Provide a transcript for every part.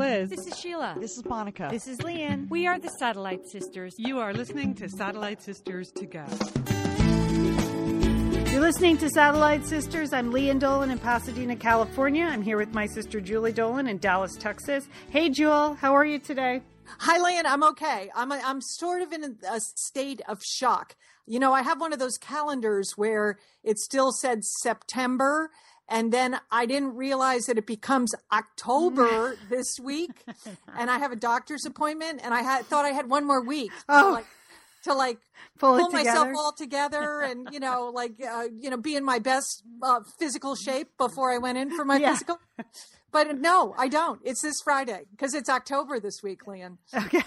Liz. This is Sheila. This is Monica. This is Lian. We are the Satellite Sisters. You are listening to Satellite Sisters to Go. You're listening to Satellite Sisters. I'm Lian Dolan in Pasadena, California. I'm here with my sister Julie Dolan in Dallas, Texas. Hey, Jewel, how are you today? Hi, Lian. I'm okay. I'm a, I'm sort of in a, a state of shock. You know, I have one of those calendars where it still said September, and then I didn't realize that it becomes October this week, and I have a doctor's appointment, and I had thought I had one more week. Oh. To like, to like Pull pull myself all together and you know like uh, you know be in my best uh, physical shape before I went in for my Yeah. physical. But no, I don't. It's this Friday because it's October this week, Lian. Okay.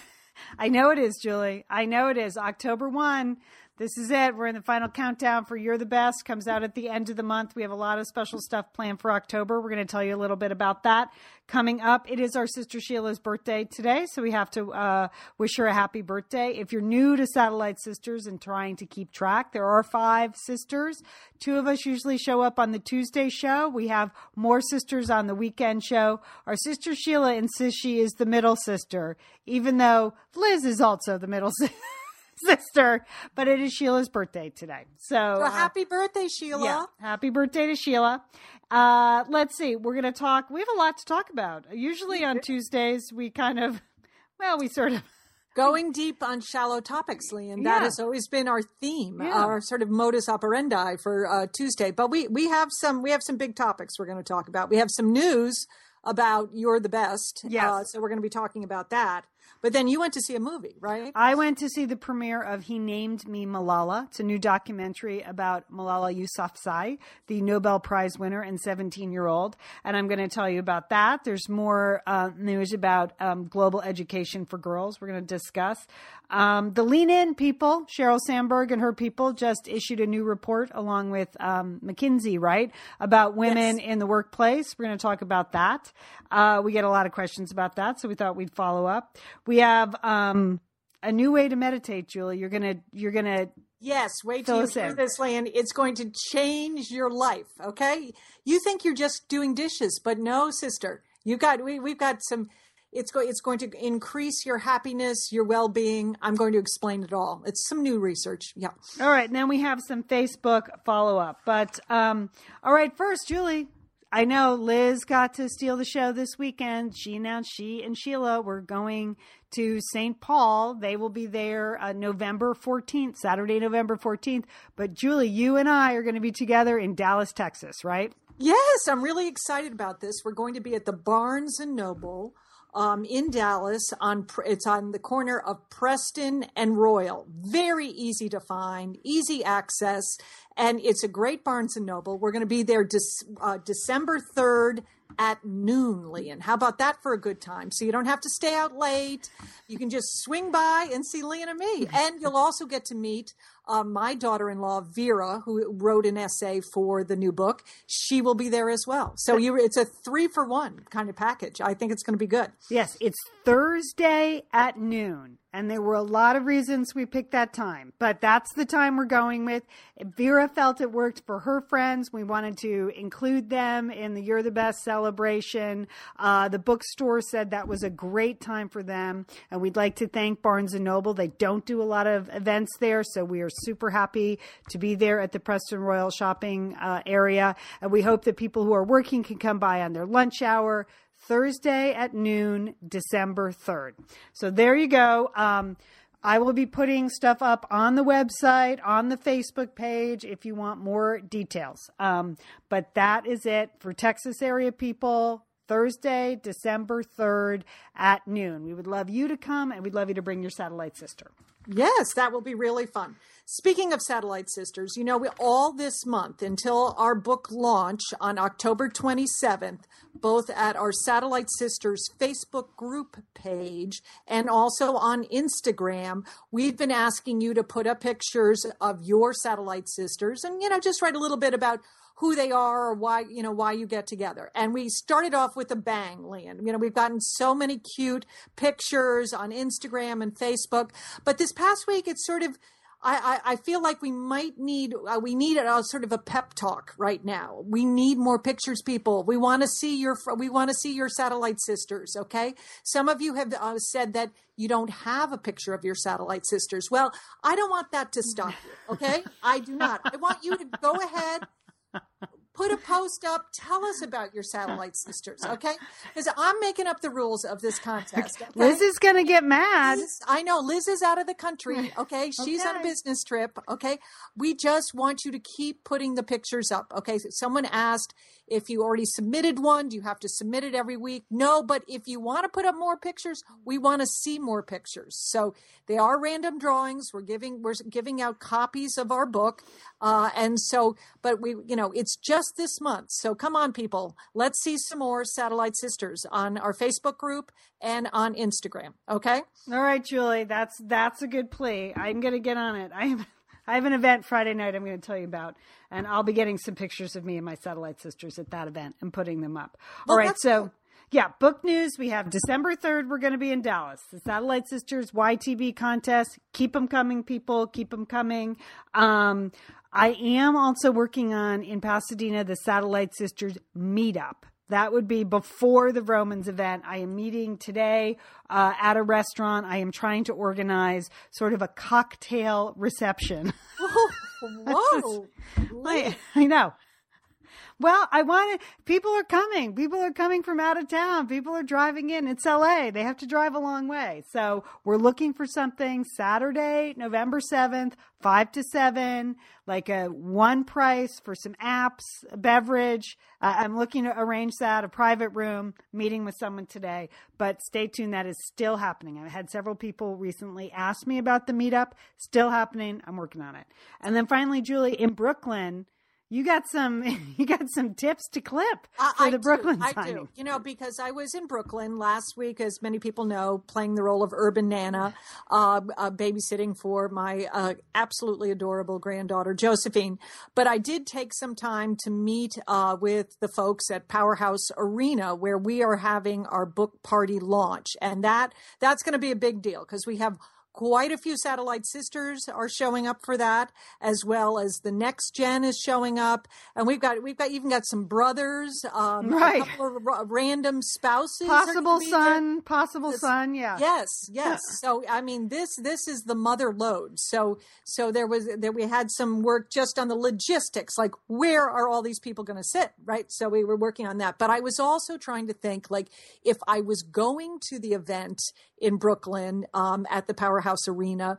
I know it is, Julie. I know it is. October 1. This is it. We're in the final countdown for You're the Best. Comes out at the end of the month. We have a lot of special stuff planned for October. We're going to tell you a little bit about that coming up. It is our sister Sheila's birthday today, so we have to uh, wish her a happy birthday. If you're new to Satellite Sisters and trying to keep track, there are five sisters. Two of us usually show up on the Tuesday show. We have more sisters on the weekend show. Our sister Sheila insists she is the middle sister, even though Liz is also the middle sister sister, but it is Sheila's birthday today. So, So uh, happy birthday, Sheila. yeah, happy birthday to Sheila. Uh, let's see, we're going to talk. We have a lot to talk about. Usually on Tuesdays, we kind of, well, we sort of, Going deep on shallow topics, Liam. That Yeah. has always been our theme, Yeah. our sort of modus operandi for uh, Tuesday. But we we have some we have some big topics we're going to talk about. We have some news about you're the best. Yes. Uh, so we're going to be talking about that. But then you went to see a movie, right? I went to see the premiere of He Named Me Malala. It's a new documentary about Malala Yousafzai, the Nobel Prize winner and 17 year old. And I'm going to tell you about that. There's more uh, news about um, global education for girls. We're going to discuss. Um, the Lean In people, Sheryl Sandberg and her people, just issued a new report along with um, McKinsey, right, about women Yes. in the workplace. We're going to talk about that. Uh, we get a lot of questions about that, so we thought we'd follow up. We have um, a new way to meditate, Julie. You're gonna you're gonna Yes. Wait till you hear this, Liam. It's going to change your life. Okay. You think you're just doing dishes, but no, sister. You got we we've got some. It's going it's going to increase your happiness, your well being. I'm going to explain it all. It's some new research. Yeah. all right. And then we have some Facebook follow up. But um, all right, first, Julie. I know Liz got to steal the show this weekend. She announced she and Sheila were going to St. Paul. They will be there uh, November 14th, Saturday, November 14th. But Julie, you and I are going to be together in Dallas, Texas, right? Yes, I'm really excited about this. We're going to be at the Barnes and Noble um, in Dallas. On it's on the corner of Preston and Royal. Very easy to find, easy access, and it's a great Barnes and Noble. We're going to be there Dec- uh, December third at noon, Lian. How about that for a good time? So you don't have to stay out late. You can just swing by and see Lian and me, and you'll also get to meet uh, my daughter-in-law Vera, who wrote an essay for the new book. She will be there as well. So you, it's a three for one kind of package. I think it's going to be good. Yes, it's Thursday at noon. And there were a lot of reasons we picked that time, but that's the time we're going with. Vera felt it worked for her friends. We wanted to include them in the You're the Best celebration. Uh, the bookstore said that was a great time for them. And we'd like to thank Barnes and Noble. They don't do a lot of events there, so we are super happy to be there at the Preston Royal shopping uh, area. And we hope that people who are working can come by on their lunch hour. Thursday at noon, December 3rd. So there you go. Um, I will be putting stuff up on the website, on the Facebook page if you want more details. Um, but that is it for Texas area people. Thursday, December 3rd at noon. We would love you to come and we'd love you to bring your satellite sister. Yes, that will be really fun. Speaking of Satellite Sisters, you know, we, all this month until our book launch on October 27th, both at our Satellite Sisters Facebook group page and also on Instagram, we've been asking you to put up pictures of your Satellite Sisters and, you know, just write a little bit about who they are or why you know why you get together and we started off with a bang Lian. you know we've gotten so many cute pictures on instagram and facebook but this past week it's sort of I, I, I feel like we might need uh, we need a, sort of a pep talk right now. We need more pictures, people. We want to see your we want to see your satellite sisters. Okay, some of you have uh, said that you don't have a picture of your satellite sisters. Well, I don't want that to stop you. Okay, I do not. I want you to go ahead put a post up. Tell us about your satellite sisters, okay? Because I'm making up the rules of this contest. Okay? Liz is going to get mad. Liz, I know Liz is out of the country, okay? She's okay. on a business trip, okay? We just want you to keep putting the pictures up, okay? Someone asked if you already submitted one, do you have to submit it every week? No, but if you want to put up more pictures, we want to see more pictures. So they are random drawings. We're giving we're giving out copies of our book, uh, and so but we you know it's just this month. So come on, people, let's see some more Satellite Sisters on our Facebook group and on Instagram. Okay. All right, Julie, that's that's a good plea. I'm to get on it. I am. I have an event Friday night I'm going to tell you about, and I'll be getting some pictures of me and my satellite sisters at that event and putting them up. Well, All right, so. Cool. Yeah, book news. We have December 3rd. We're going to be in Dallas. The Satellite Sisters YTV contest. Keep them coming, people. Keep them coming. Um, I am also working on in Pasadena the Satellite Sisters meetup. That would be before the Vroman's event. I am meeting today uh, at a restaurant. I am trying to organize sort of a cocktail reception. Whoa. I, I know. Well, I want to, people are coming. People are coming from out of town. People are driving in. It's LA. They have to drive a long way. So we're looking for something Saturday, November 7th, 5 to 7, like a one price for some apps, a beverage. Uh, I'm looking to arrange that, a private room, meeting with someone today. But stay tuned. That is still happening. I've had several people recently ask me about the meetup. Still happening. I'm working on it. And then finally, Julie, in Brooklyn, you got some you got some tips to clip for the Brooklyn do, I do. You know, because I was in Brooklyn last week, as many people know, playing the role of urban nana, uh, uh, babysitting for my uh, absolutely adorable granddaughter Josephine. But I did take some time to meet uh, with the folks at Powerhouse Arena, where we are having our book party launch, and that that's going to be a big deal because we have quite a few satellite sisters are showing up for that as well as the next gen is showing up. And we've got we've got even got some brothers um, right. a couple of r- random spouses possible son there. possible son yeah. Yes yes. So i mean this this is the mother load. So so there was there we had some work just on the logistics like where are all these people going to sit right? So we were working on that. But i was also trying to think like if i was going to the event in brooklyn um, at the power Powerhouse Arena.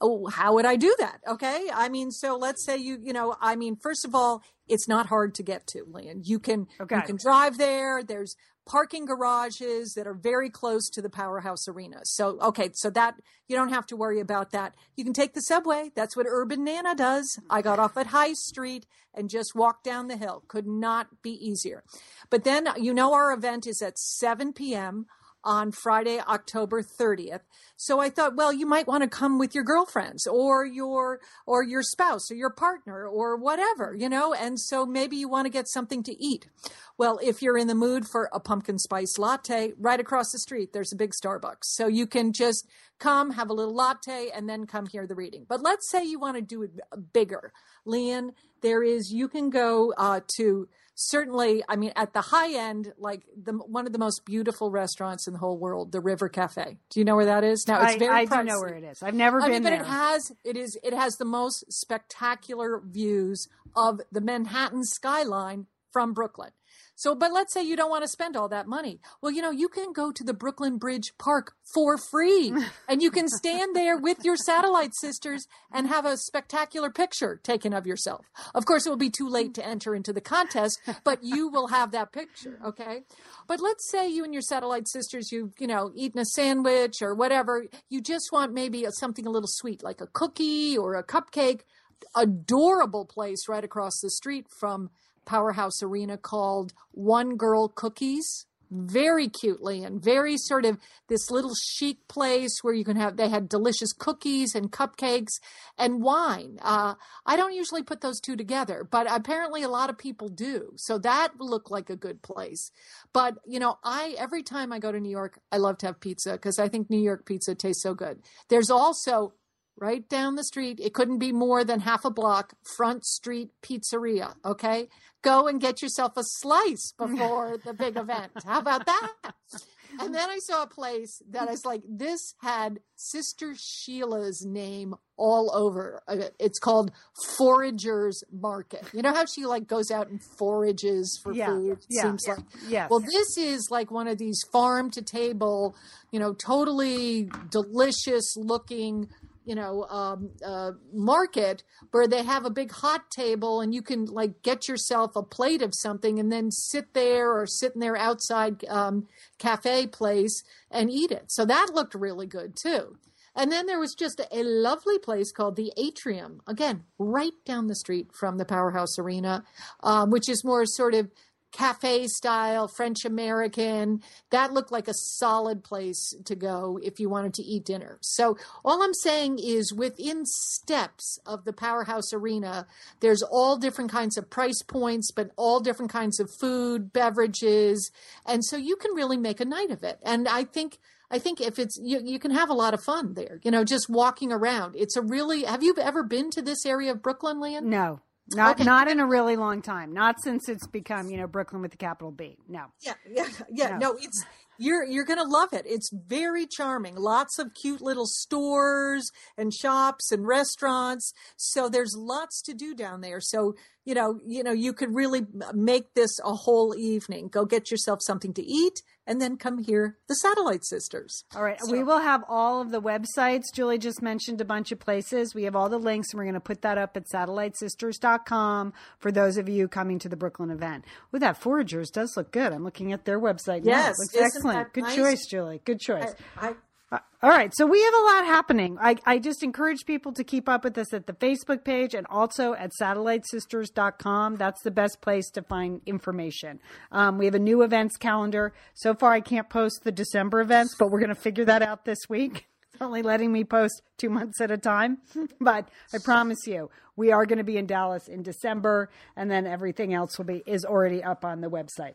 Oh, how would I do that? Okay. I mean, so let's say you, you know, I mean, first of all, it's not hard to get to, Lynn. You can, okay. you can drive there. There's parking garages that are very close to the Powerhouse Arena. So, okay. So that, you don't have to worry about that. You can take the subway. That's what Urban Nana does. I got off at High Street and just walked down the hill. Could not be easier. But then, you know, our event is at 7 p.m on Friday, October 30th. So I thought, well, you might want to come with your girlfriends or your or your spouse or your partner or whatever, you know, and so maybe you want to get something to eat. Well, if you're in the mood for a pumpkin spice latte, right across the street there's a big Starbucks. So you can just come, have a little latte and then come hear the reading. But let's say you want to do it bigger. Lian, there is you can go uh, to certainly, I mean, at the high end, like the one of the most beautiful restaurants in the whole world, the River Cafe. Do you know where that is? Now it's very. I, I do know where it is. I've never I been mean, but it has it is it has the most spectacular views of the Manhattan skyline from Brooklyn. So, but let's say you don't want to spend all that money. Well, you know, you can go to the Brooklyn Bridge Park for free and you can stand there with your satellite sisters and have a spectacular picture taken of yourself. Of course, it will be too late to enter into the contest, but you will have that picture. Okay. But let's say you and your satellite sisters, you've, you know, eaten a sandwich or whatever. You just want maybe something a little sweet, like a cookie or a cupcake. Adorable place right across the street from Powerhouse Arena called One Girl Cookies. Very cutely and very sort of this little chic place where you can have, they had delicious cookies and cupcakes and wine. Uh, I don't usually put those two together, but apparently a lot of people do. So that looked like a good place. But, you know, I, every time I go to New York, I love to have pizza because I think New York pizza tastes so good. There's also right down the street. It couldn't be more than half a block. Front Street Pizzeria. Okay, go and get yourself a slice before the big event. How about that? And then I saw a place that I was like, this had Sister Sheila's name all over. it. It's called Foragers Market. You know how she like goes out and forages for Yeah, food? yeah, Seems yeah, like. Yeah. Well, this is like one of these farm to table, you know, totally delicious looking, you know, um, uh, market where they have a big hot table and you can like get yourself a plate of something and then sit there or sit in their outside um, cafe place and eat it. So that looked really good too. And then there was just a, lovely place called the Atrium, again, right down the street from the Powerhouse Arena, um, which is more sort of cafe style, French American. That looked like a solid place to go if you wanted to eat dinner. So, all I'm saying is within steps of the Powerhouse Arena, there's all different kinds of price points, but all different kinds of food, beverages. And so you can really make a night of it. And I think. I think if it's you, you can have a lot of fun there. You know, just walking around. It's a really. Have you ever been to this area of Brooklyn, Lian? No, not Okay. not in a really long time. Not since it's become you know Brooklyn with the capital B. No. Yeah, yeah, yeah. Yeah. No, it's you're you're gonna love it. It's very charming. Lots of cute little stores and shops and restaurants. So there's lots to do down there. So you know, you know, you could really make this a whole evening. Go get yourself something to eat, and then come here, the Satellite Sisters. All right, we will have all of the websites. Julie just mentioned a bunch of places. We have all the links, and we're going to put that up at satellitesisters.com for those of you coming to the Brooklyn event. With that, Foragers does look good. I'm looking at their website now. Yes, It looks excellent. Good nice? choice, Julie. Good choice. I, Uh, All right, so we have a lot happening. I, I just encourage people to keep up with us at the Facebook page and also at satellitesisters.com. That's the best place to find information. Um, we have a new events calendar. So far, I can't post the December events, but we're going to figure that out this week. It's only letting me post two months at a time. but I promise you, we are going to be in Dallas in December, and then everything else will be is already up on the website.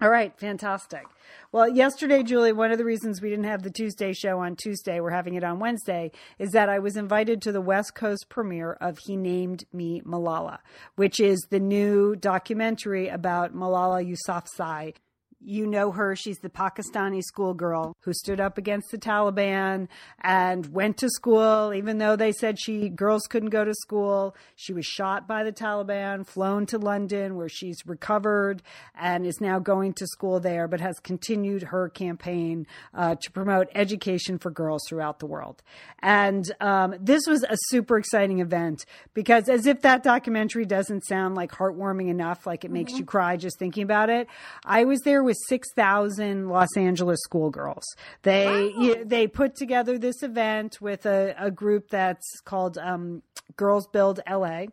All right, fantastic. Well, yesterday, Julie, one of the reasons we didn't have the Tuesday show on Tuesday, we're having it on Wednesday, is that I was invited to the West Coast premiere of He Named Me Malala, which is the new documentary about Malala Yousafzai. You know her. She's the Pakistani schoolgirl who stood up against the Taliban and went to school, even though they said she girls couldn't go to school. She was shot by the Taliban, flown to London, where she's recovered and is now going to school there, but has continued her campaign uh, to promote education for girls throughout the world. And um, this was a super exciting event because, as if that documentary doesn't sound like heartwarming enough, like it makes you cry just thinking about it, I was there with 6,000 Los Angeles schoolgirls. They you- they put together this event with a, a group that's called um, Girls Build LA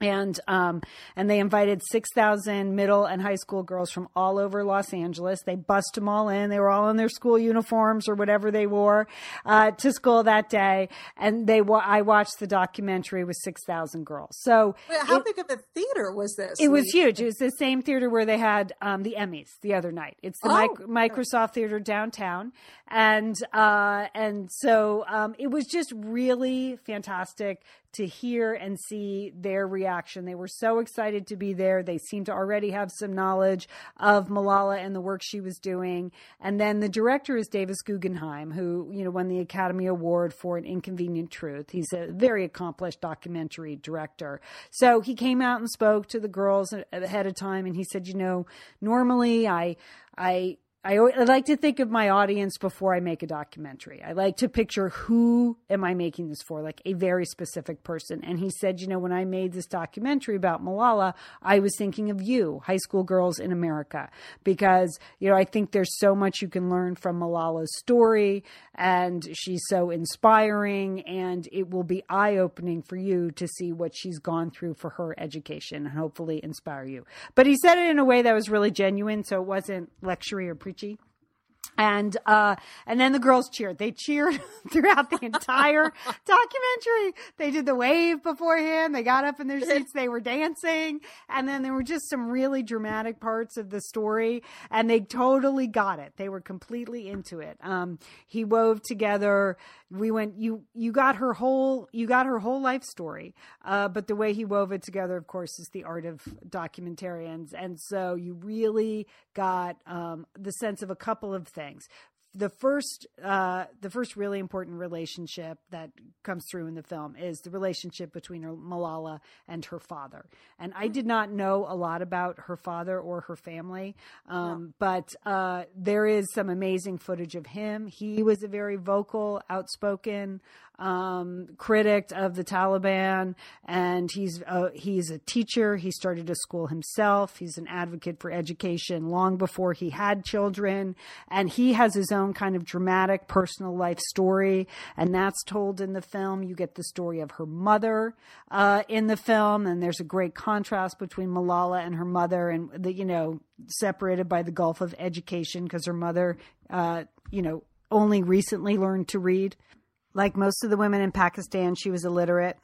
and um, and they invited six thousand middle and high school girls from all over Los Angeles. They bussed them all in. They were all in their school uniforms or whatever they wore uh, to school that day. And they wa- I watched the documentary with six thousand girls. So Well, how it- big of a theater was this? it was huge. It was the same theater where they had um, the Emmys the other night. It's the Oh. mic- Microsoft Theater downtown, and uh, and so um, it was just really fantastic to hear and see their reaction. They were so excited to be there. They seemed to already have some knowledge of Malala and the work she was doing. And then the director is Davis Guggenheim, who you know won the Academy Award for An Inconvenient Truth. He's a very accomplished documentary director. So he came out and spoke to the girls ahead of time, and he said, you know, normally I I I, I like to think of my audience before I make a documentary. I like to picture who am I making this for, like a very specific person. And he said, you know, when I made this documentary about Malala, I was thinking of you, high school girls in America, because, you know, I think there's so much you can learn from Malala's story and she's so inspiring and it will be eye opening for you to see what she's gone through for her education and hopefully inspire you. But he said it in a way that was really genuine, so it wasn't lectury or preachy. And uh and then the girls cheered. They cheered throughout the entire documentary. They did the wave beforehand. They got up in their seats. They were dancing. And then there were just some really dramatic parts of the story and they totally got it. They were completely into it. Um he wove together. We went you you got her whole you got her whole life story. Uh but the way he wove it together of course is the art of documentarians. And so you really got um the sense of a couple of things things the first uh, the first really important relationship that comes through in the film is the relationship between Malala and her father. And I did not know a lot about her father or her family, um, no. but uh, there is some amazing footage of him. He was a very vocal, outspoken um, critic of the Taliban, and he's a, he's a teacher. He started a school himself. He's an advocate for education long before he had children, and he has his own kind of dramatic personal life story, and that's told in the film. You get the story of her mother uh, in the film, and there's a great contrast between Malala and her mother, and the you know separated by the gulf of education because her mother, uh, you know, only recently learned to read. Like most of the women in Pakistan, she was illiterate.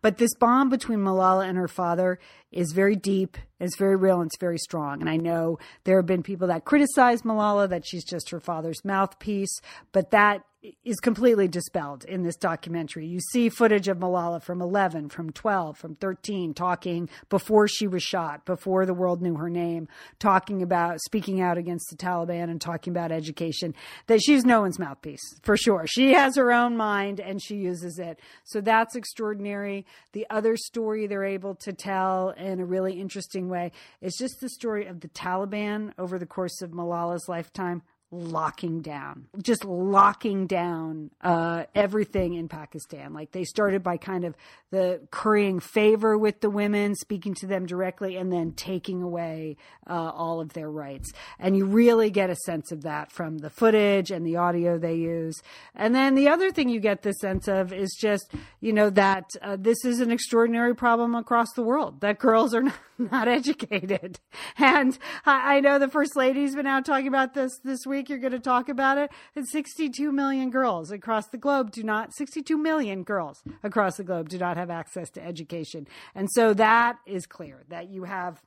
But this bond between Malala and her father is very deep, it's very real, and it's very strong. And I know there have been people that criticize Malala that she's just her father's mouthpiece, but that is completely dispelled in this documentary. You see footage of Malala from 11, from 12, from 13 talking before she was shot, before the world knew her name, talking about speaking out against the Taliban and talking about education. That she's no one's mouthpiece for sure. She has her own mind and she uses it. So that's extraordinary. The other story they're able to tell in a really interesting way is just the story of the Taliban over the course of Malala's lifetime locking down, just locking down uh, everything in Pakistan. Like they started by kind of the currying favor with the women, speaking to them directly, and then taking away uh, all of their rights. And you really get a sense of that from the footage and the audio they use. And then the other thing you get the sense of is just, you know, that uh, this is an extraordinary problem across the world, that girls are not, not educated. And I, I know the First Lady's been out talking about this this week you're going to talk about it. And 62 million girls across the globe do not, 62 million girls across the globe do not have access to education. And so that is clear that you have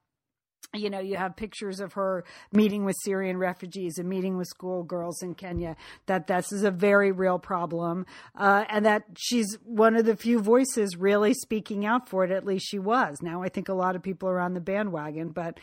you know, you have pictures of her meeting with Syrian refugees and meeting with schoolgirls in Kenya. That this is a very real problem, uh, and that she's one of the few voices really speaking out for it. At least she was. Now I think a lot of people are on the bandwagon, but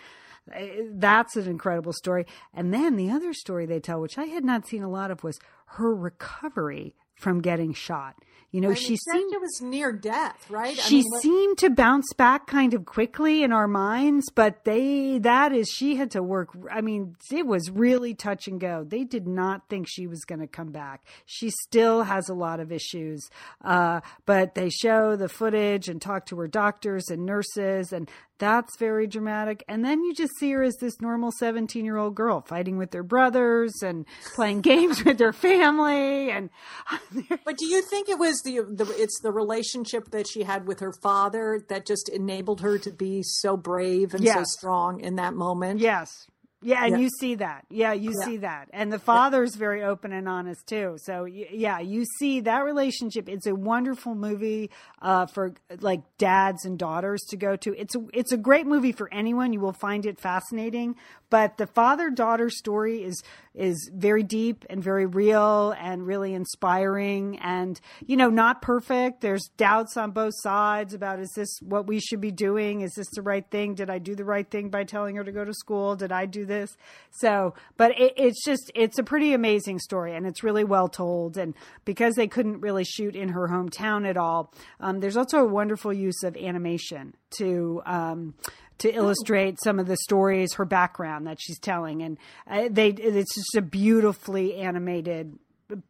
that's an incredible story. And then the other story they tell, which I had not seen a lot of, was her recovery from getting shot. You know, I mean, she seemed it was near death, right? She I mean, what, seemed to bounce back kind of quickly in our minds, but they that is she had to work. I mean, it was really touch and go. They did not think she was going to come back. She still has a lot of issues, uh, but they show the footage and talk to her doctors and nurses, and that's very dramatic. And then you just see her as this normal 17 year old girl fighting with her brothers and playing games with her family. And but do you think it was the, the it's the relationship that she had with her father that just enabled her to be so brave and yes. so strong in that moment? Yes, yeah, and yeah. you see that. Yeah, you yeah. see that. And the father's very open and honest too. So yeah, you see that relationship. It's a wonderful movie uh, for like dads and daughters to go to. It's a it's a great movie for anyone. You will find it fascinating. But the father daughter story is is very deep and very real and really inspiring. And you know not perfect. There's doubts on both sides about is this what we should be doing? Is this the right thing? Did i do the right thing by telling her to go to school? Did i do this? So but it, it's just it's a pretty amazing story and it's really well told. And because they couldn't really shoot in her hometown at all um, there's also a wonderful use of animation to um, to illustrate some of the stories, her background that she's telling, and uh, they it's just a beautifully animated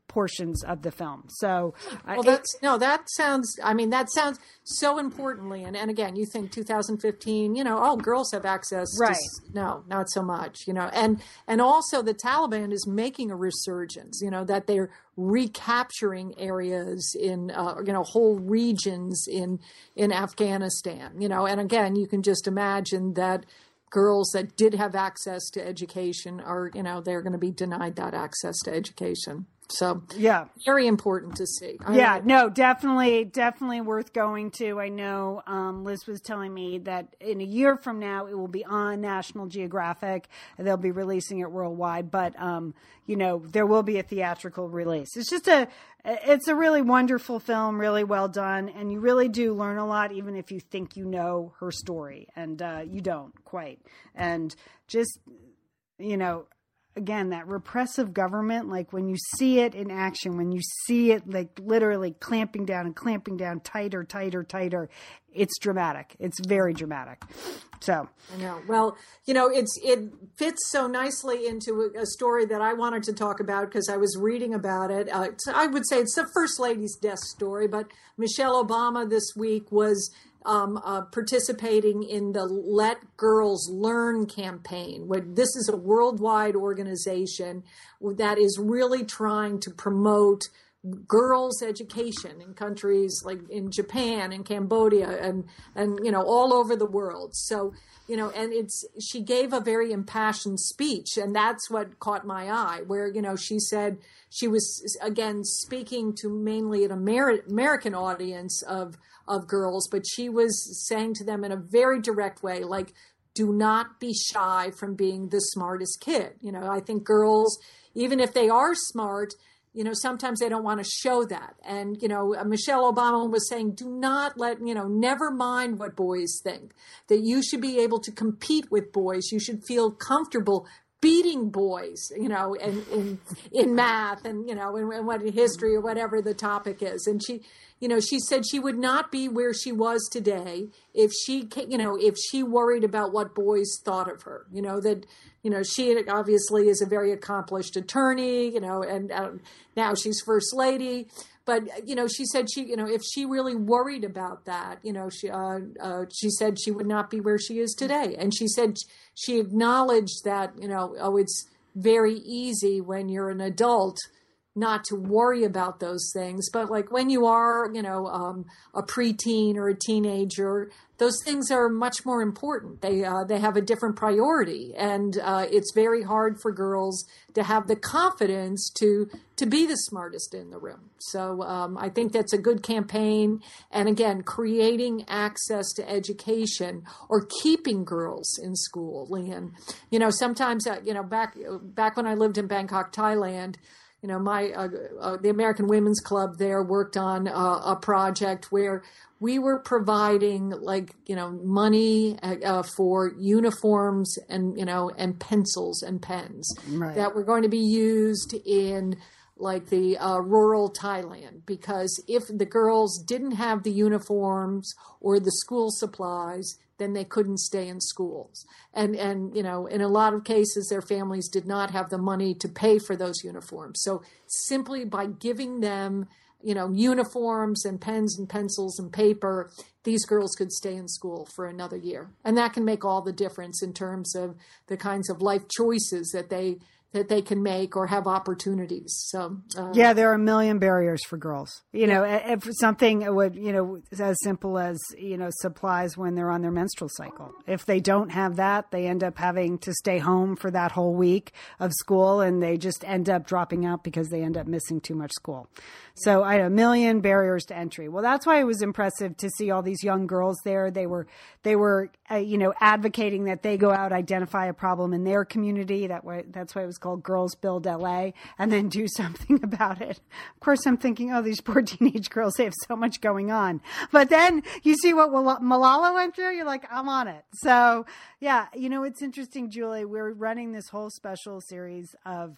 portions of the film. So, uh, well, that's no, that sounds. I mean, that sounds so importantly. And and again, you think 2015, you know, oh, girls have access. Right. To, no, not so much. You know, and and also the Taliban is making a resurgence. You know that they're recapturing areas in uh, you know whole regions in in Afghanistan. You know, and again, you can just imagine that girls that did have access to education are, you know, they're going to be denied that access to education. So yeah, very important to see. Yeah, no, definitely, definitely worth going to. I know um, Liz was telling me that in a year from now it will be on National Geographic. They'll be releasing it worldwide, but um, you know there will be a theatrical release. It's just a, it's a really wonderful film, really well done, and you really do learn a lot, even if you think you know her story, and uh, you don't quite. And just you know again that repressive government like when you see it in action when you see it like literally clamping down and clamping down tighter tighter tighter it's dramatic. It's very dramatic. So. I know. Well you know it's it fits so nicely into a, story that i wanted to talk about because i was reading about it. Uh, i would say it's the first lady's death story but michelle obama this week was um, uh, participating in the Let Girls Learn campaign. Where this is a worldwide organization that is really trying to promote girls' education in countries like in Japan and Cambodia and and you know all over the world. So you know, and it's she gave a very impassioned speech, and that's what caught my eye. Where you know she said she was again speaking to mainly an Ameri- American audience of of girls, but she was saying to them in a very direct way, like, do not be shy from being the smartest kid. You know, I think girls, even if they are smart, you know, sometimes they don't want to show that. And, you know, uh, Michelle Obama was saying, do not let, you know, never mind what boys think, that you should be able to compete with boys. You should feel comfortable beating boys, you know, in, in, in math and, you know, in, in what history or whatever the topic is. And she, you know, she said she would not be where she was today if she, you know, if she worried about what boys thought of her. You know that, you know, she obviously is a very accomplished attorney. You know, and uh, now she's first lady. But you know, she said she, you know, if she really worried about that, you know, she, uh, uh, she said she would not be where she is today. And she said she acknowledged that, you know, oh, it's very easy when you're an adult not to worry about those things. But like when you are, you know, um, a preteen or a teenager, those things are much more important. They uh, they have a different priority, and uh, it's very hard for girls to have the confidence to to be the smartest in the room. So um, I think that's a good campaign, and again, creating access to education or keeping girls in school. Lian, you know, sometimes uh, you know back back when I lived in Bangkok, Thailand you know, my uh, uh, the American Women's Club there worked on uh, a project where we were providing like you know money uh, uh, for uniforms and you know and pencils and pens right. that were going to be used in like the uh, rural Thailand because if the girls didn't have the uniforms or the school supplies, then they couldn't stay in schools. And and you know, in a lot of cases their families did not have the money to pay for those uniforms. So simply by giving them you know, uniforms and pens and pencils and paper, these girls could stay in school for another year. And that can make all the difference in terms of the kinds of life choices that they that they can make or have opportunities. So uh, yeah, there are a million barriers for girls. You know, if something would you know as simple as you know supplies when they're on their menstrual cycle. If they don't have that, they end up having to stay home for that whole week of school, and they just end up dropping out because they end up missing too much school. So I had a million barriers to entry. Well, that's why it was impressive to see all these young girls there. They were they were uh, you know advocating that they go out identify a problem in their community. That way, that's why it was called Girls Build LA, and then do something about it. Of course, I'm thinking, oh, these poor teenage girls, they have so much going on. But then you see what Malala went through. You're like, I'm on it. So yeah, you know, it's interesting, Julie. We're running this whole special series of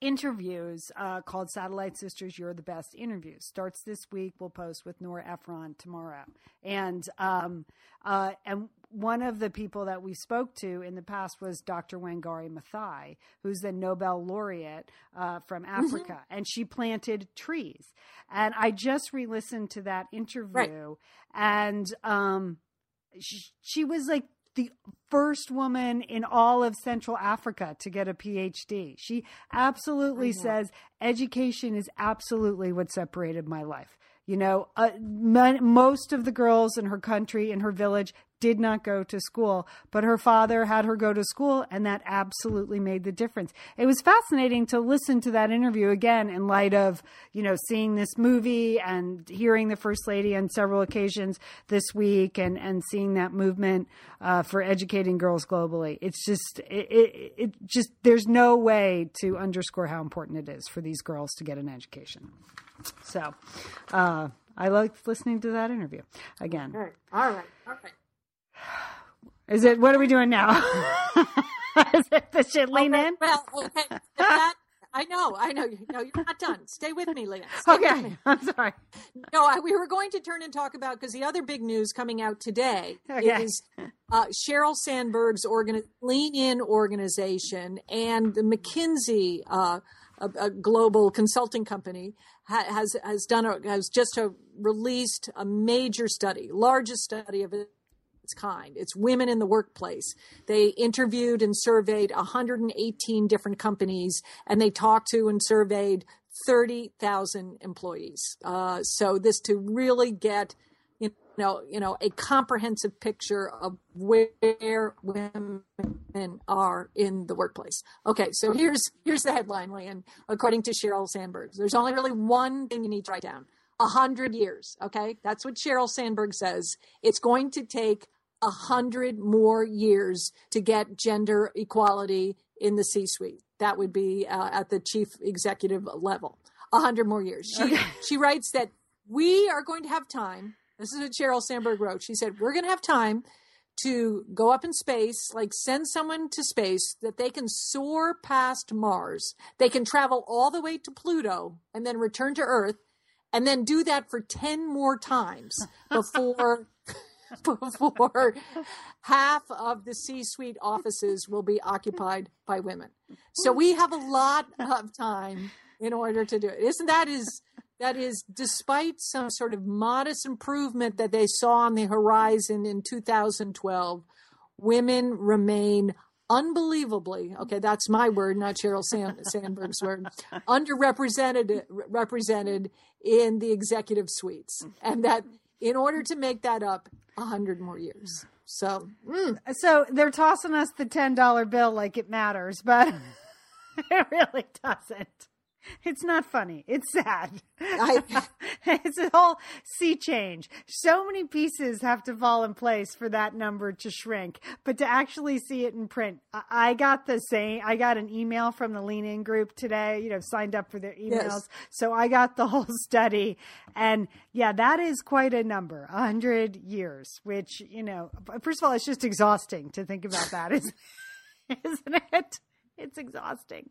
interviews uh, called Satellite Sisters You're the Best Interviews. Starts this week. We'll post with Nora Ephron tomorrow. And um, uh, and one of the people that we spoke to in the past was Dr. Wangari Maathai, who's the Nobel laureate uh, from mm-hmm. Africa, mm-hmm. and she planted trees. And I just re-listened to that interview, right. and um, she, she was like the first woman in all of Central Africa to get a PhD. She absolutely says education is absolutely what separated my life. You know, uh, most of the girls in her country, in her village, did not go to school, but her father had her go to school, and that absolutely made the difference. It was fascinating to listen to that interview again in light of, you know, seeing this movie and hearing the First Lady on several occasions this week and, and seeing that movement uh, for educating girls globally. It's just, it, it, it just, there's no way to underscore how important it is for these girls to get an education. So, uh, I liked listening to that interview again. All right. All right. All right. Is it? What are we doing now? Is it the shit lean okay, in? Well, okay. That, I know. I know. No, you're not done. Stay with me, Leah. Stay Okay, me. I'm sorry. No, I, we were going to turn and talk about because the other big news coming out today Okay. is uh, Sheryl Sandberg's organ- Lean In organization and the McKinsey, uh, a, a global consulting company, ha- has has done a, has just uh released a major study, largest study of its kind. It's women in the workplace. They interviewed and surveyed 118 different companies, and they talked to and surveyed 30,000 employees. Uh, so this to really get you know you know a comprehensive picture of where women are in the workplace. Okay, so here's here's the headline, Lian. According to Sheryl Sandberg, there's only really one thing you need to write down. A hundred years. Okay, that's what Sheryl Sandberg says. It's going to take a hundred more years to get gender equality in the C-suite. That would be uh, at the chief executive level. A hundred more years. She she writes that we are going to have time. This is what Sheryl Sandberg wrote. She said, We're going to have time to go up in space, like send someone to space that they can soar past Mars. They can travel all the way to Pluto and then return to Earth and then do that for 10 more times before. before half of the C-suite offices will be occupied by women. So we have a lot of time in order to do it. Isn't that is that is despite some sort of modest improvement that they saw on the horizon in 2012, women remain unbelievably okay that's my word not Sheryl Sand, sandberg's word underrepresented represented in the executive suites and that in order to make that up a hundred more years so mm, So they're tossing us the ten dollar bill like it matters, but it really doesn't. It's not funny. It's sad. I- it's a whole sea change. So many pieces have to fall in place for that number to shrink, but to actually see it in print, I- got the same. I got an email from the Lean In group today. You know, signed up for their emails, Yes. so I got the whole study, and yeah, that is quite a number. A hundred years, which you know, first of all, it's just exhausting to think about that, isn't, isn't it? It's exhausting.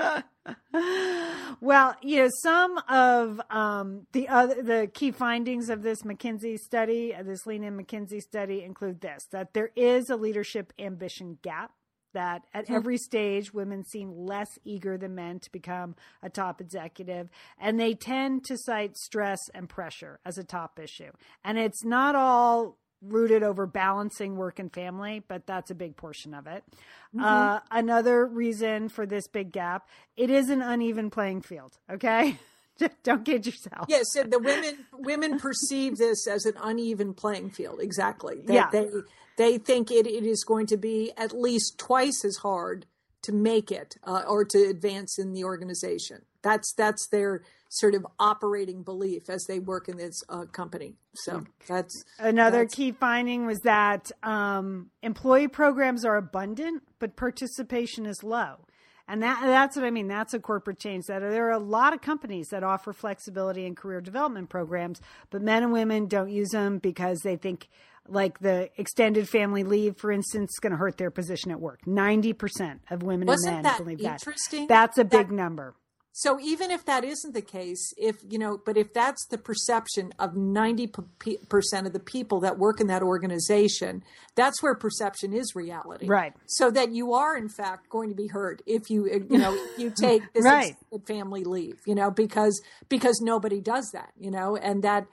well, you know, some of um, the other the key findings of this McKinsey study, uh, this Lean In McKinsey study, include this: that there is a leadership ambition gap. That at every stage, women seem less eager than men to become a top executive, and they tend to cite stress and pressure as a top issue. And it's not all rooted over balancing work and family, but that's a big portion of it. Uh, another reason for this big gap, it is an uneven playing field. Okay. Don't kid yourself. yes and the women women perceive this as an uneven playing field exactly they, Yeah. they they think it, it is going to be at least twice as hard to make it uh, or to advance in the organization that's that's their sort of operating belief as they work in this uh, company so that's Another that's- key finding was that um, employee programs are abundant, but participation is low. And that, that's what I mean. That's a corporate change. That there are a lot of companies that offer flexibility and career development programs, but men and women don't use them because they think, like the extended family leave, for instance, is going to hurt their position at work. Ninety percent of women Wasn't and men that believe that. interesting? That's a big That- number. So even if that isn't the case, if you know, but if that's the perception of ninety percent of the people that work in that organization, that's where perception is reality, Right. So that you are in fact going to be hurt if you uh, you know if you take this Right. family leave, you know, because because nobody does that, you know, and that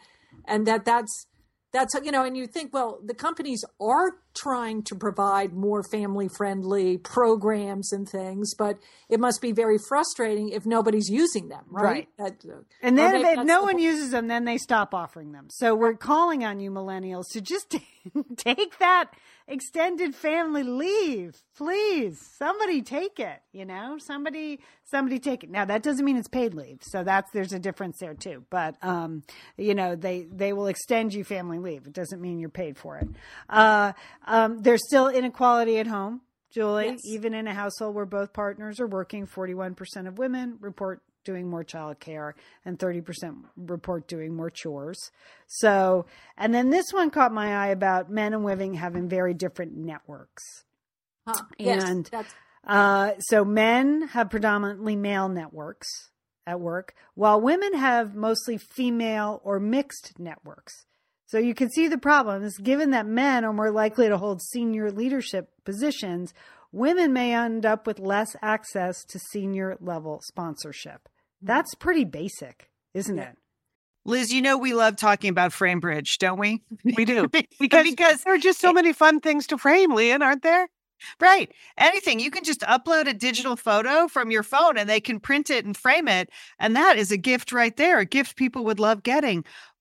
and that that's that's you know, and you think, well, the companies are trying to provide more family friendly programs and things, but it must be very frustrating if nobody's using them, right? That, uh, And then if, no the one uses them, then they stop offering them. So we're calling on you millennials to just take that extended family leave, please. Somebody take it, you know? Somebody somebody take it. Now that doesn't mean it's paid leave. So that's there's a difference there too. But um, you know, they they will extend you family leave. It doesn't mean you're paid for it. Uh, um, there's still inequality at home. Julie, Yes. even in a household where both partners are working, 41% of women report doing more child care and 30% report doing more chores. So, and then this one caught my eye about men and women having very different networks. Huh. Yes, And- that's Uh, so men have predominantly male networks at work, while women have mostly female or mixed networks. So you can see the problems. given that men are more likely to hold senior leadership positions, women may end up with less access to senior level sponsorship. Mm-hmm. That's pretty basic, isn't it? Liz, you know we love talking about FrameBridge, don't we? We do. because, Because, because there are just so many fun things to frame, Lian, aren't there? right, anything you can just upload a digital photo from your phone and they can print it and frame it, and that is a gift right there, a gift people would love getting.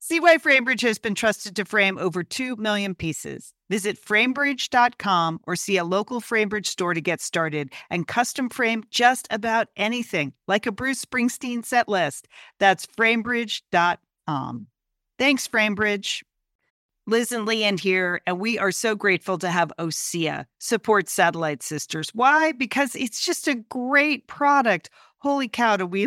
See why FrameBridge has been trusted to frame over 2 million pieces. Visit framebridge.com or see a local FrameBridge store to get started and custom frame just about anything, like a Bruce Springsteen set list. That's framebridge.com. Thanks, FrameBridge. Liz and Lian here, and we are so grateful to have OSEA support Satellite Sisters. Why? Because it's just a great product. Holy cow, do we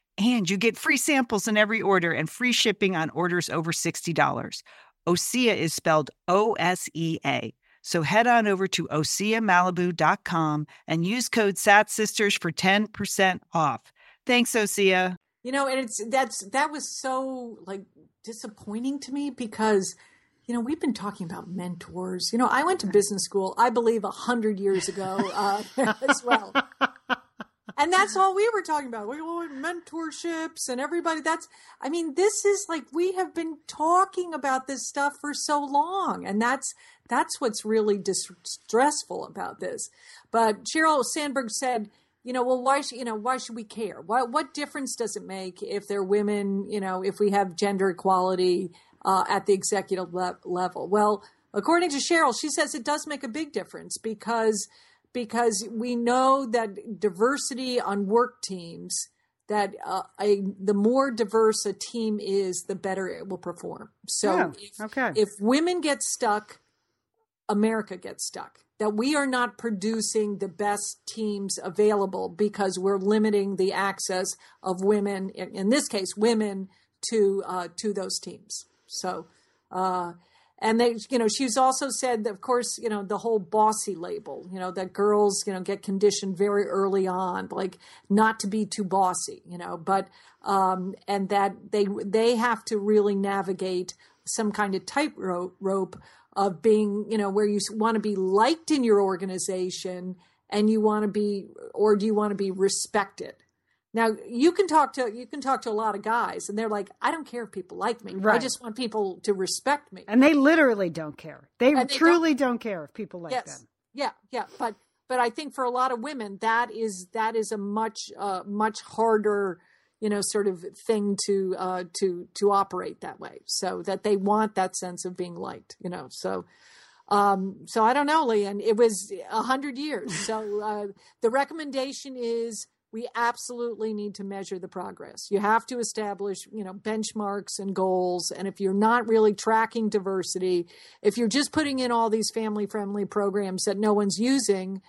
And you get free samples in every order and free shipping on orders over $60. OSEA is spelled O S E A. So head on over to OSEAMalibu.com and use code SATSisters for 10% off. Thanks, OSEA. You know, and it's that's that was so like disappointing to me because you know we've been talking about mentors. You know, I went to business school, I believe, a hundred years ago uh, as well. And that's all we were talking about. We want mentorships and everybody. That's, I mean, this is like we have been talking about this stuff for so long, and that's that's what's really distressful about this. But Sheryl Sandberg said, you know, well, why, should you know, why should we care? What difference does it make if they're women? You know, if we have gender equality uh, at the executive le- level? Well, according to Sheryl, she says it does make a big difference because because we know that diversity on work teams that uh, a, the more diverse a team is, the better it will perform. So, Yeah, if, okay. if women get stuck, America gets stuck. That we are not producing the best teams available because we're limiting the access of women, in, in this case, women, to uh, to those teams. So, uh, and they, you know, she's also said that, of course, you know, the whole bossy label, you know, that girls, you know, get conditioned very early on, like not to be too bossy, you know, but, um, and that they, they have to really navigate some kind of tightrope rope of being, you know, where you want to be liked in your organization and you want to be, or do you want to be respected? Now you can talk to you can talk to a lot of guys, and they're like, "I don't care if people like me. I just want people to respect me." And they literally don't care. They, they truly don't, care if people like yes, them. yeah, yeah. But but I think for a lot of women, that is that is a much uh, much harder, you know, sort of thing to uh, to to operate that way. So that they want that sense of being liked, you know. So. Um, so I don't know, Lee, and it was a hundred years. So uh, the recommendation is we absolutely need to measure the progress. You have to establish, you know, benchmarks and goals. And if you're not really tracking diversity, if you're just putting in all these family friendly programs that no one's using,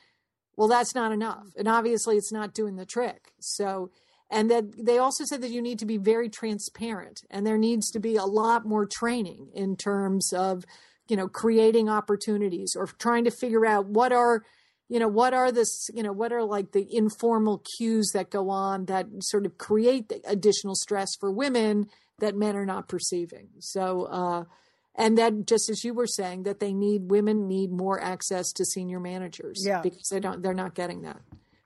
well, that's not enough. And obviously it's not doing the trick. So, and that they also said that you need to be very transparent and there needs to be a lot more training in terms of, you know, creating opportunities or trying to figure out what are, you know what are this you know what are like the informal cues that go on that sort of create the additional stress for women that men are not perceiving so uh and that just as you were saying that they need women need more access to senior managers Yeah. because they don't they're not getting that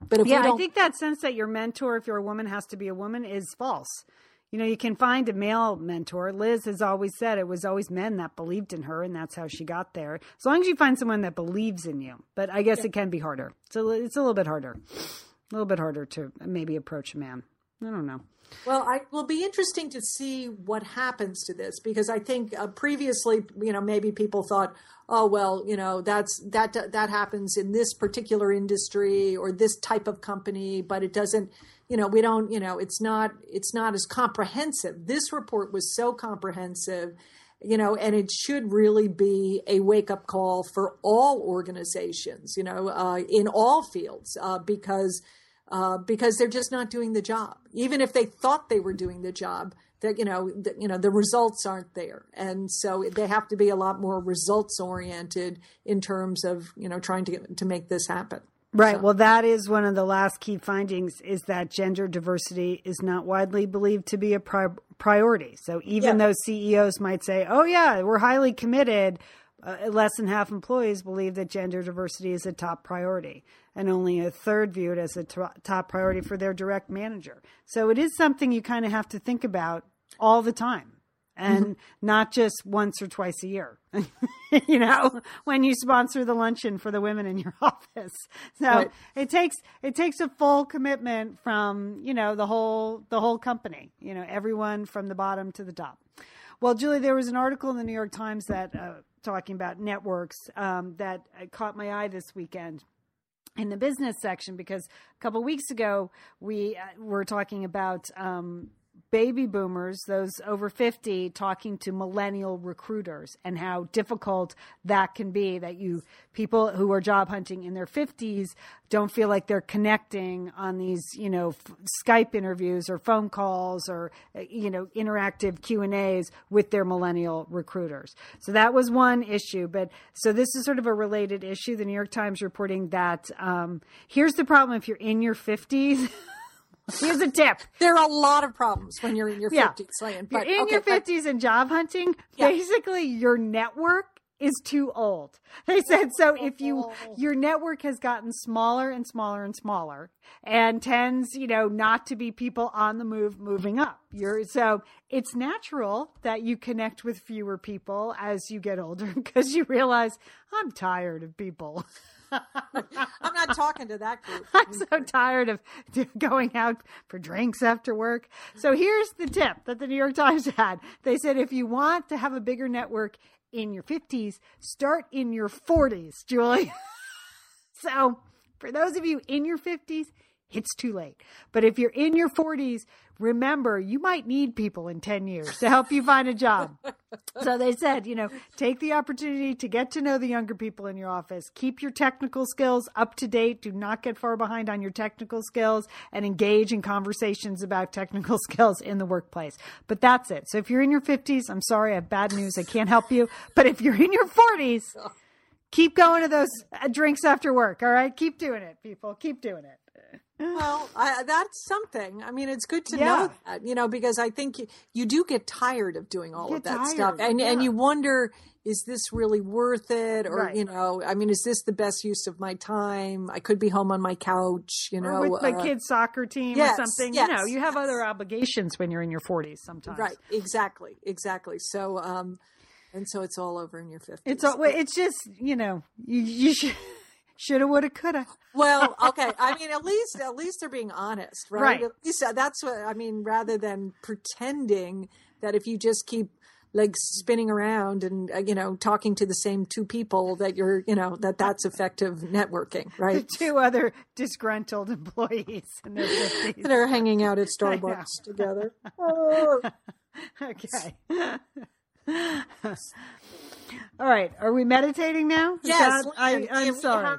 but if yeah, I think that sense that your mentor, if you're a woman, has to be a woman is false. You know, you can find a male mentor. Liz has always said it was always men that believed in her, and that's how she got there. As long as you find someone that believes in you, but I guess it can be harder. So it's a little bit harder, a little bit harder to maybe approach a man. I don't know. Well, I will be interesting to see what happens to this because I think uh, previously, you know, maybe people thought, oh well, you know, that's that that happens in this particular industry or this type of company, but it doesn't, you know, we don't, you know, it's not it's not as comprehensive. This report was so comprehensive, you know, and it should really be a wake up call for all organizations, you know, uh, in all fields, uh, because uh, because they're just not doing the job. Even if they thought they were doing the job, that you know, the, you know, the results aren't there, and so they have to be a lot more results oriented in terms of you know trying to get, to make this happen. Right. So- Well, that is one of the last key findings is that gender diversity is not widely believed to be a pri- priority. So even Yeah. though CEOs might say, "Oh yeah, we're highly committed," uh, less than half employees believe that gender diversity is a top priority, and only a third view it as a top priority for their direct manager. So it is something you kind of have to think about all the time. And not just once or twice a year, you know, when you sponsor the luncheon for the women in your office. So Right. it takes it takes a full commitment from you know the whole the whole company you know everyone from the bottom to the top well julie there was an article in the new york times that uh, talking about networks um, that uh, caught my eye this weekend in the business section because a couple weeks ago we uh, were talking about um, baby boomers, those over 50, talking to millennial recruiters and how difficult that can be. That you, people who are job hunting in their 50s, don't feel like they're connecting on these, you know, Skype interviews or phone calls or, uh, you know, interactive Q and A's with their millennial recruiters. So that was one issue. But so this is sort of a related issue. The New York Times reporting that um, here's the problem if you're in your 50s. Here's a tip. There are a lot of problems when you're in your Yeah. 50s, Lynn, You're but in okay, your but- 50s and job hunting, Yeah. basically your network is too old. They said so if you oh. your network has gotten smaller and smaller and smaller and tends, you know, not to be people on the move moving up. You're so it's natural that you connect with fewer people as you get older because you realize I'm tired of people. I'm not talking to that group. I'm so tired of going out for drinks after work. So here's the tip that the New York Times had. They said if you want to have a bigger network in your 50s, start in your 40s, Julie. so for those of you in your 50s, it's too late. But if you're in your 40s, remember you might need people in 10 years to help you find a job. so they said, you know, take the opportunity to get to know the younger people in your office. Keep your technical skills up to date. Do not get far behind on your technical skills and engage in conversations about technical skills in the workplace. But that's it. So if you're in your 50s, I'm sorry, I have bad news. I can't help you. But if you're in your 40s, keep going to those uh, drinks after work. All right. Keep doing it, people. Keep doing it. Well, I, that's something. I mean, it's good to Yeah. know that, you know, because I think you, you do get tired of doing all of that stuff, tired, and and yeah. you wonder, is this really worth it, or Right. you know, I mean, is this the best use of my time? I could be home on my couch, you know, or with my uh, kids' soccer team yes, or something. yes, you know, you have yes. other obligations when you're in your 40s sometimes. Right, exactly, exactly. So, um, and so it's all over in your fifties. It's all, it's just you know you you should shoulda woulda coulda. Well, okay. I mean, at least at least they're being honest, right? Right. At least that's what I mean. Rather than pretending that if you just keep like spinning around and uh, you know talking to the same two people that you're you know that that's effective networking, The right? two other disgruntled employees in their fifties. that are hanging out at Starbucks together. Oh. okay. All right. Are we meditating now? Yes, that- I, i'm sorry.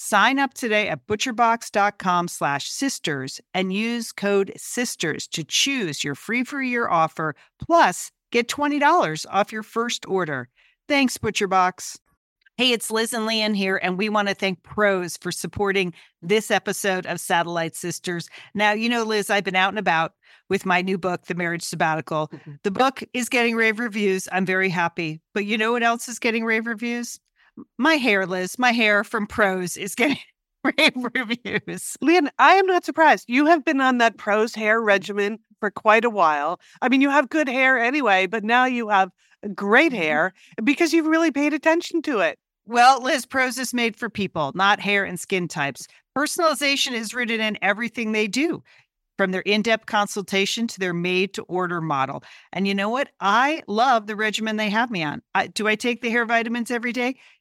Sign up today at butcherbox.com slash sisters and use code sisters to choose your free for year offer plus get $20 off your first order. Thanks, ButcherBox. Hey, it's Liz and Lian here, and we want to thank Prose for supporting this episode of Satellite Sisters. Now, you know, Liz, I've been out and about with my new book, The Marriage Sabbatical. Mm-hmm. The book is getting rave reviews. I'm very happy. But you know what else is getting rave reviews? My hair, Liz, my hair from Prose is getting rave reviews. Lian, I am not surprised. You have been on that Prose hair regimen for quite a while. I mean, you have good hair anyway, but now you have great mm-hmm. hair because you've really paid attention to it. Well, Liz, Prose is made for people, not hair and skin types. Personalization is rooted in everything they do, from their in depth consultation to their made to order model. And you know what? I love the regimen they have me on. I, do I take the hair vitamins every day?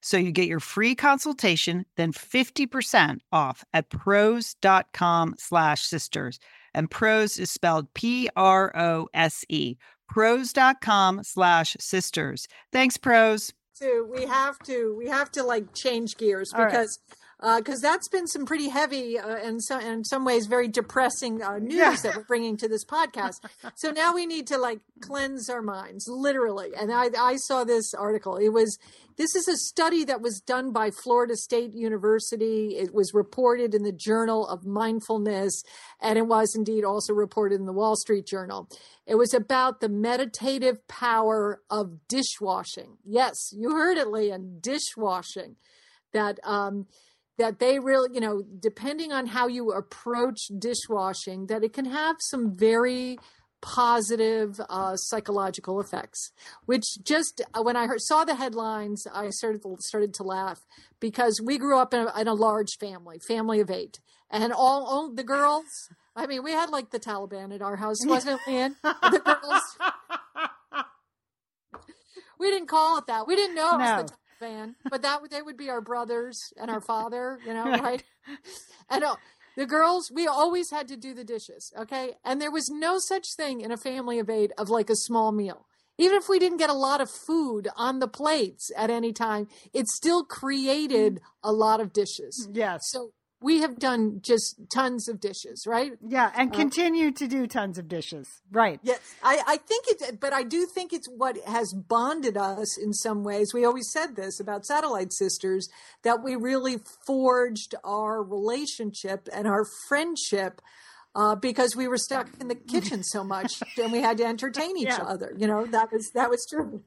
So you get your free consultation, then 50% off at prose.com slash sisters. And prose is spelled P-R-O-S-E. Prose.com slash sisters. Thanks, Prose. To, we have to we have to like change gears because because uh, that's been some pretty heavy uh, and so in some ways very depressing uh, news yeah. that we're bringing to this podcast. so now we need to like cleanse our minds, literally. And I, I saw this article. It was this is a study that was done by Florida State University. It was reported in the Journal of Mindfulness, and it was indeed also reported in the Wall Street Journal. It was about the meditative power of dishwashing. Yes, you heard it, Lian, dishwashing. That um, that they really, you know, depending on how you approach dishwashing, that it can have some very positive uh, psychological effects. Which just uh, when I heard, saw the headlines, I started started to laugh because we grew up in a, in a large family, family of eight, and all, all the girls. I mean, we had like the Taliban at our house, wasn't it, Lian? The girls. we didn't call it that. We didn't know no. it was the fan, but that they would be our brothers and our father, you know, right? and uh, the girls, we always had to do the dishes, okay? And there was no such thing in a family of eight of like a small meal. Even if we didn't get a lot of food on the plates at any time, it still created a lot of dishes. Yes. So we have done just tons of dishes, right? Yeah, and uh, continue uh, to do tons of dishes, right? Yes, I, I think it, but I do think it's what has bonded us in some ways. We always said this about Satellite Sisters that we really forged our relationship and our friendship uh, because we were stuck in the kitchen so much and we had to entertain each yeah. other. You know, that was that was true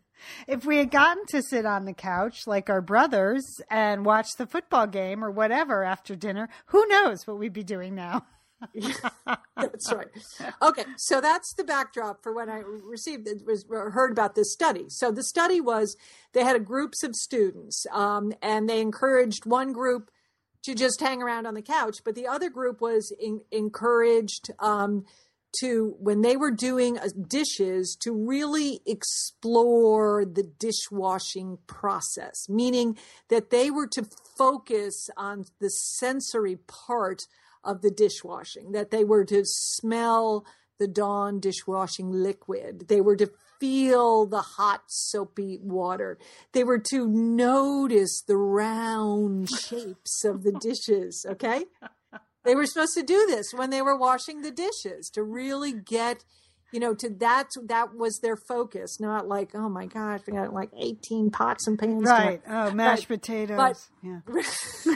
if we had gotten to sit on the couch like our brothers and watch the football game or whatever after dinner, who knows what we'd be doing now? that's right. Okay, so that's the backdrop for when I received was heard about this study. So the study was they had groups of students, um, and they encouraged one group to just hang around on the couch, but the other group was in, encouraged um, to when they were doing uh, dishes to really explore the dishwashing process meaning that they were to focus on the sensory part of the dishwashing that they were to smell the dawn dishwashing liquid. They were to feel the hot soapy water. They were to notice the round shapes of the dishes okay they were supposed to do this when they were washing the dishes to really get you know to that that was their focus not like oh my gosh we got like 18 pots and pans right. Oh mashed but, potatoes. But, yeah.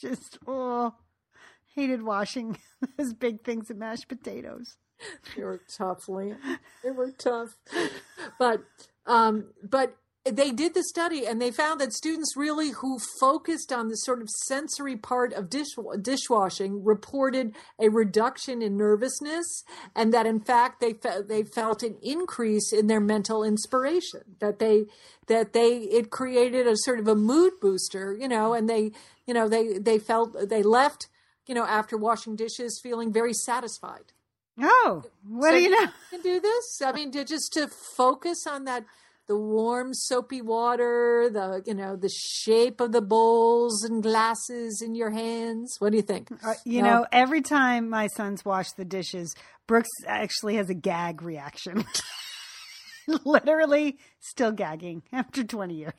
Just oh hated washing those big things of mashed potatoes. They were tough Lian. they were tough. But um but they did the study and they found that students really who focused on the sort of sensory part of dish, dishwashing reported a reduction in nervousness and that in fact they fe- they felt an increase in their mental inspiration that they that they it created a sort of a mood booster you know and they you know they they felt they left you know after washing dishes feeling very satisfied Oh, what So do you know? can do this? I mean, to just to focus on that the warm soapy water, the you know the shape of the bowls and glasses in your hands. What do you think? Uh, you No. know, every time my sons wash the dishes, Brooks actually has a gag reaction. Literally still gagging after 20 years.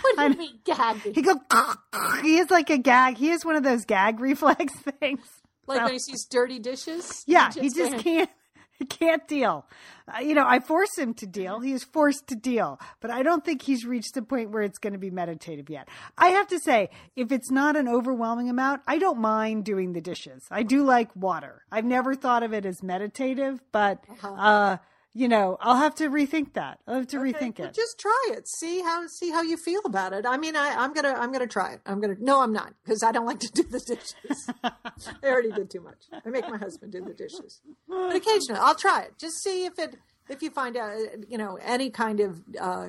What do you mean gagging? He goes, he has like a gag. He is one of those gag reflex things. Like So- when he sees dirty dishes? Yeah, he just can't- can't. He can't deal. Uh, you know, I force him to deal. He is forced to deal, but I don't think he's reached the point where it's going to be meditative yet. I have to say, if it's not an overwhelming amount, I don't mind doing the dishes. I do like water. I've never thought of it as meditative, but uh, you know, I'll have to rethink that. I'll have to Okay, rethink well, it. Just try it. See how see how you feel about it. I mean, I, I'm gonna I'm gonna try it. I'm gonna no, I'm not because I don't like to do the dishes. I already did too much. I make my husband do the dishes, but occasionally I'll try it. Just see if it if you find out you know any kind of uh,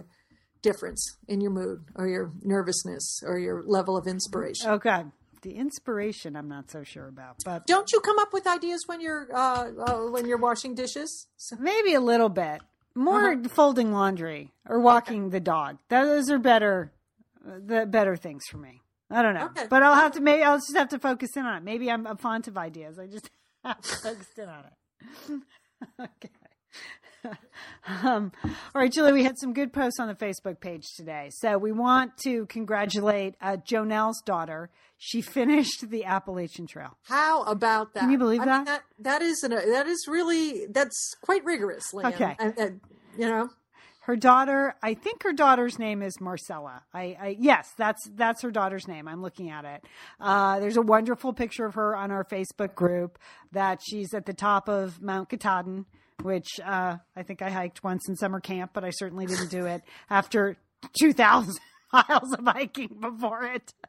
difference in your mood or your nervousness or your level of inspiration. Okay, the inspiration I'm not so sure about, but Don't you come up with ideas when you're uh, uh, when you're washing dishes? So- Maybe a little bit more Uh-huh. folding laundry or walking the dog. Those are better, the better things for me. I don't know, Okay. but I'll have to. Maybe I'll just have to focus in on it. Maybe I'm a font of ideas. I just have to focus in on it. okay. um, all right, Julie, we had some good posts on the Facebook page today. So we want to congratulate uh, Jonelle's daughter. She finished the Appalachian Trail. How about that? Can you believe I mean, that? that that is an, that is really that's quite rigorous, Lynn. Okay. And- and, you know, her daughter i think her daughter's name is marcella i, I yes that's that's her daughter's name i'm looking at it uh, there's a wonderful picture of her on our facebook group that she's at the top of mount katahdin which uh, i think i hiked once in summer camp but i certainly didn't do it after 2000 miles of hiking before it.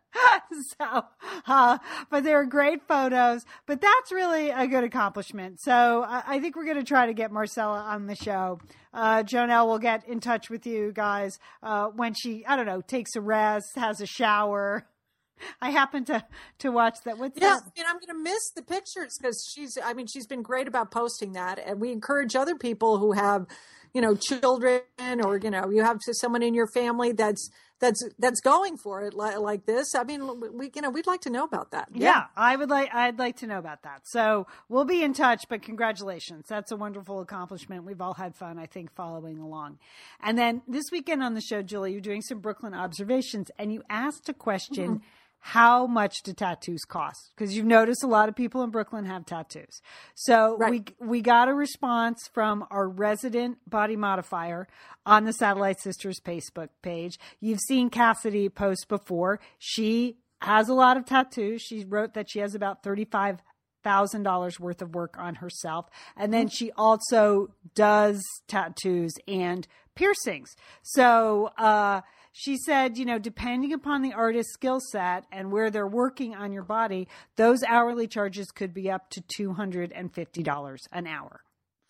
So uh, but they were great photos but that's really a good accomplishment. So i, I think we're going to try to get marcella on the show. Uh, Jonelle will get in touch with you guys uh, when she, I don't know, takes a rest, has a shower. I happen to to watch that. What's yeah. that? Mean, I'm going to miss the pictures because she's. I mean, she's been great about posting that, and we encourage other people who have, you know, children or you know, you have someone in your family that's that's that's going for it like, like this. I mean, we you know, we'd like to know about that. Yeah. I would like. I'd like to know about that. So we'll be in touch. But congratulations, that's a wonderful accomplishment. We've all had fun, I think, following along. And then this weekend on the show, Julie, you're doing some Brooklyn observations, and you asked a question. Mm-hmm. How much do tattoos cost? Because you've noticed a lot of people in Brooklyn have tattoos. So Right. we we got a response from our resident body modifier on the Satellite Sisters Facebook page. You've seen Cassidy post before. She has a lot of tattoos. She wrote that she has about thirty-five thousand dollars worth of work on herself, and then she also does tattoos and piercings. So uh, she said, you know, depending upon the artist's skill set and where they're working on your body, those hourly charges could be up to two hundred and fifty dollars an hour.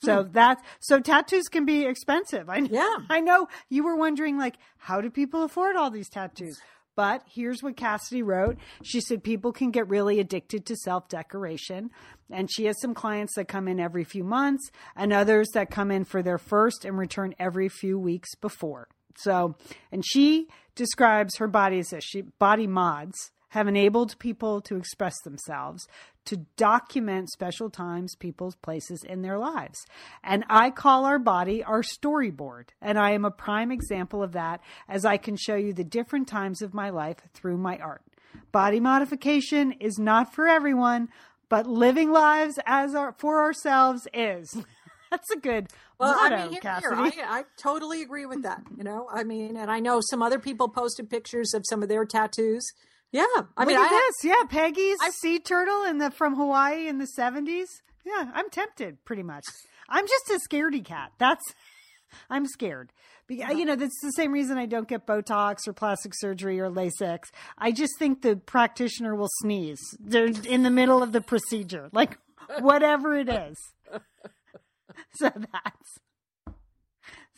So hmm. that's so tattoos can be expensive. I Yeah. I know you were wondering like how do people afford all these tattoos? But here's what Cassidy wrote. She said people can get really addicted to self decoration. And she has some clients that come in every few months and others that come in for their first and return every few weeks before. So, and she describes her body as this she body mods have enabled people to express themselves, to document special times, people's places in their lives. And I call our body our storyboard. And I am a prime example of that as I can show you the different times of my life through my art. Body modification is not for everyone, but living lives as our, for ourselves is. That's a good Well, motto, I mean, here, Cassidy. here, I, I totally agree with that. You know, I mean, and I know some other people posted pictures of some of their tattoos. Yeah, I mean, Look at I, this. Yeah, Peggy's I- sea turtle in the from Hawaii in the seventies. Yeah, I'm tempted pretty much. I'm just a scaredy cat. That's I'm scared. You know, that's the same reason I don't get Botox or plastic surgery or LASIK. I just think the practitioner will sneeze. They're in the middle of the procedure, like whatever it is. So that's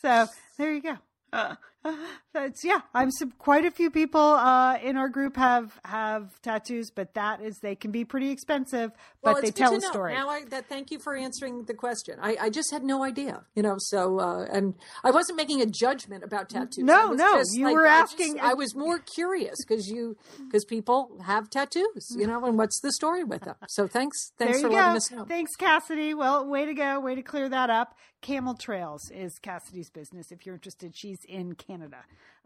so. There you go. Uh, That's yeah. I'm some, quite a few people uh, in our group have have tattoos, but that is they can be pretty expensive, Well, but they tell a story. Now, I, that thank you for answering the question. I, I just had no idea, you know. So, uh, and I wasn't making a judgment about tattoos. No, no, just, you like, were I just- asking- I was more curious because you because people have tattoos, you know, and what's the story with them? So, thanks, thanks for you letting us know. Thanks, Cassidy. Well, way to go. Way to clear that up. Camel Trails is Cassidy's business. If you're interested, she's in Canada.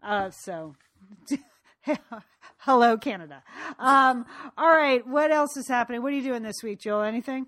Uh, so, hello, Canada. Um, all right. What else is happening? What are you doing this week, Joel? Anything?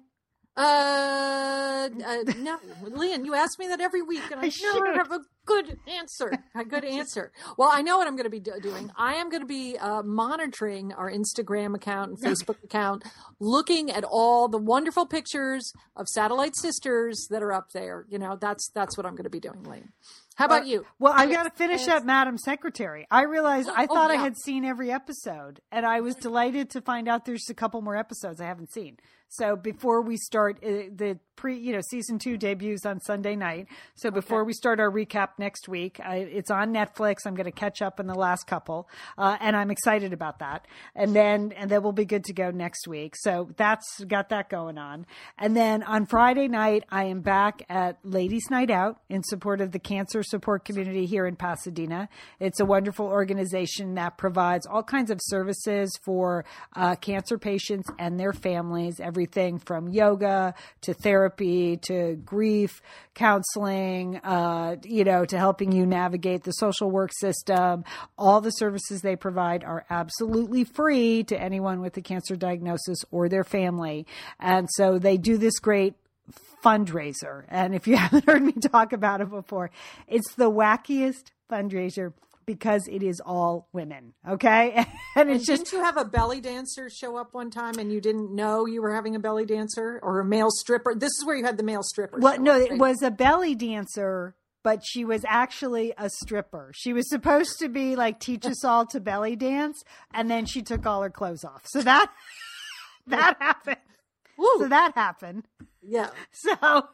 Uh, uh, no, Lian, you ask me that every week, and I, I never should. have a good answer. A good answer. Well, I know what I'm going to be do- doing. I am going to be uh, monitoring our Instagram account and Facebook account, looking at all the wonderful pictures of satellite sisters that are up there. You know, that's that's what I'm going to be doing, Lian. How about you? Well, I've got to finish up Madam Secretary. I realized I Oh, thought I had seen every episode, and I was delighted to find out there's a couple more episodes I haven't seen. So before we start uh, the pre, you know, season two debuts on Sunday night. So before we start our recap next week, I, it's on Netflix. I'm going to catch up in the last couple, uh, and I'm excited about that. And then and then we'll be good to go next week. So that's got that going on. And then on Friday night, I am back at Ladies Night Out in support of the cancer support community here in Pasadena. It's a wonderful organization that provides all kinds of services for uh, cancer patients and their families. Everything from yoga to therapy to grief counseling, uh, you know, to helping you navigate the social work system. All the services they provide are absolutely free to anyone with a cancer diagnosis or their family. And so they do this great fundraiser. And if you haven't heard me talk about it before, it's the wackiest fundraiser because it is all women. Okay. And And it's just, didn't you have a belly dancer show up one time, and you didn't know you were having a belly dancer or a male stripper? This is where you had the male stripper. well, no, up, it was a belly dancer. But she was actually a stripper. She was supposed to be like teach us all to belly dance, and then she took all her clothes off. So that that happened. Woo. So that happened. yeah. So,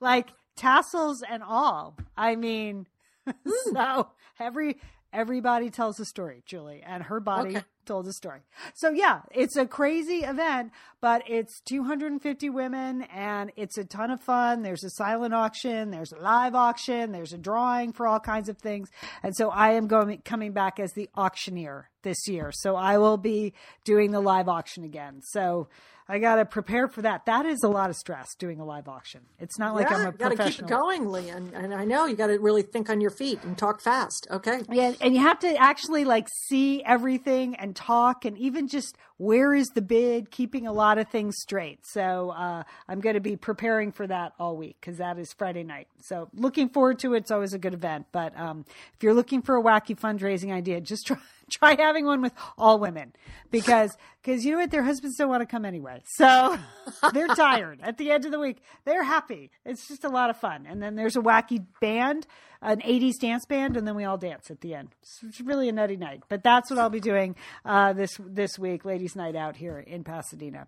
like tassels and all. I mean, so every everybody tells a story, Julie, and her body Okay. Told a story. So yeah, it's a crazy event, but it's 250 women and it's a ton of fun. There's a silent auction, there's a live auction, there's a drawing for all kinds of things. And so I am going coming back as the auctioneer this year. So I will be doing the live auction again. So I got to prepare for that. That is a lot of stress doing a live auction. It's not like yeah, I'm a you got to keep it going, Lian. And I know you got to really think on your feet and talk fast. Okay. Yeah, and you have to actually like see everything and talk and even just where is the bid, keeping a lot of things straight. So uh, I'm going to be preparing for that all week because that is Friday night. So looking forward to it. It's always a good event. But um, if you're looking for a wacky fundraising idea, just try try having one with all women because because you know what? Their husbands don't want to come anyway. So they're tired. At the end of the week they're happy. It's just a lot of fun. And then there's a wacky band an 80s dance band and then we all dance at the end. It's really a nutty night. But that's what i'll be doing uh, this this week ladies night out here in pasadena.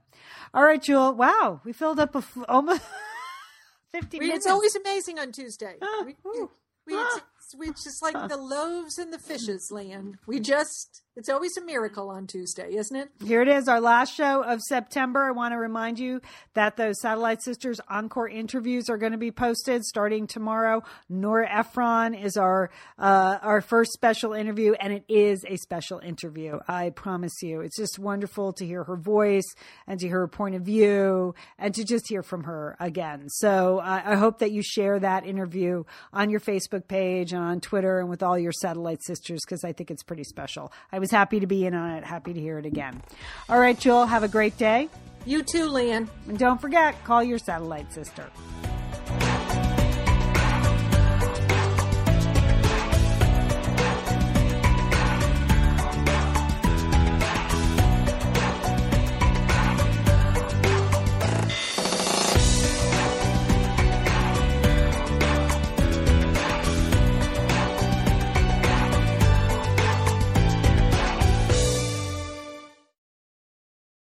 All right jewel. Wow. We filled up a f- almost 50 We- minutes. It's always amazing on Tuesday. We, ooh. we, we just like the loaves and the fishes, Lian. We just, it's always a miracle on Tuesday, isn't it? Here it is, our last show of September. I want to remind you that those Satellite Sisters encore interviews are going to be posted starting tomorrow. Nora Ephron is our uh, our first special interview, and it is a special interview. I promise you, it's just wonderful to hear her voice and to hear her point of view, and to just hear from her again. So I I hope that you share that interview on your Facebook page and on Twitter and with all your Satellite Sisters because I think it's pretty special. I was happy to be in on it, happy to hear it again. All right, Joel, have a great day. You too, Lian. And don't forget, call your satellite sister.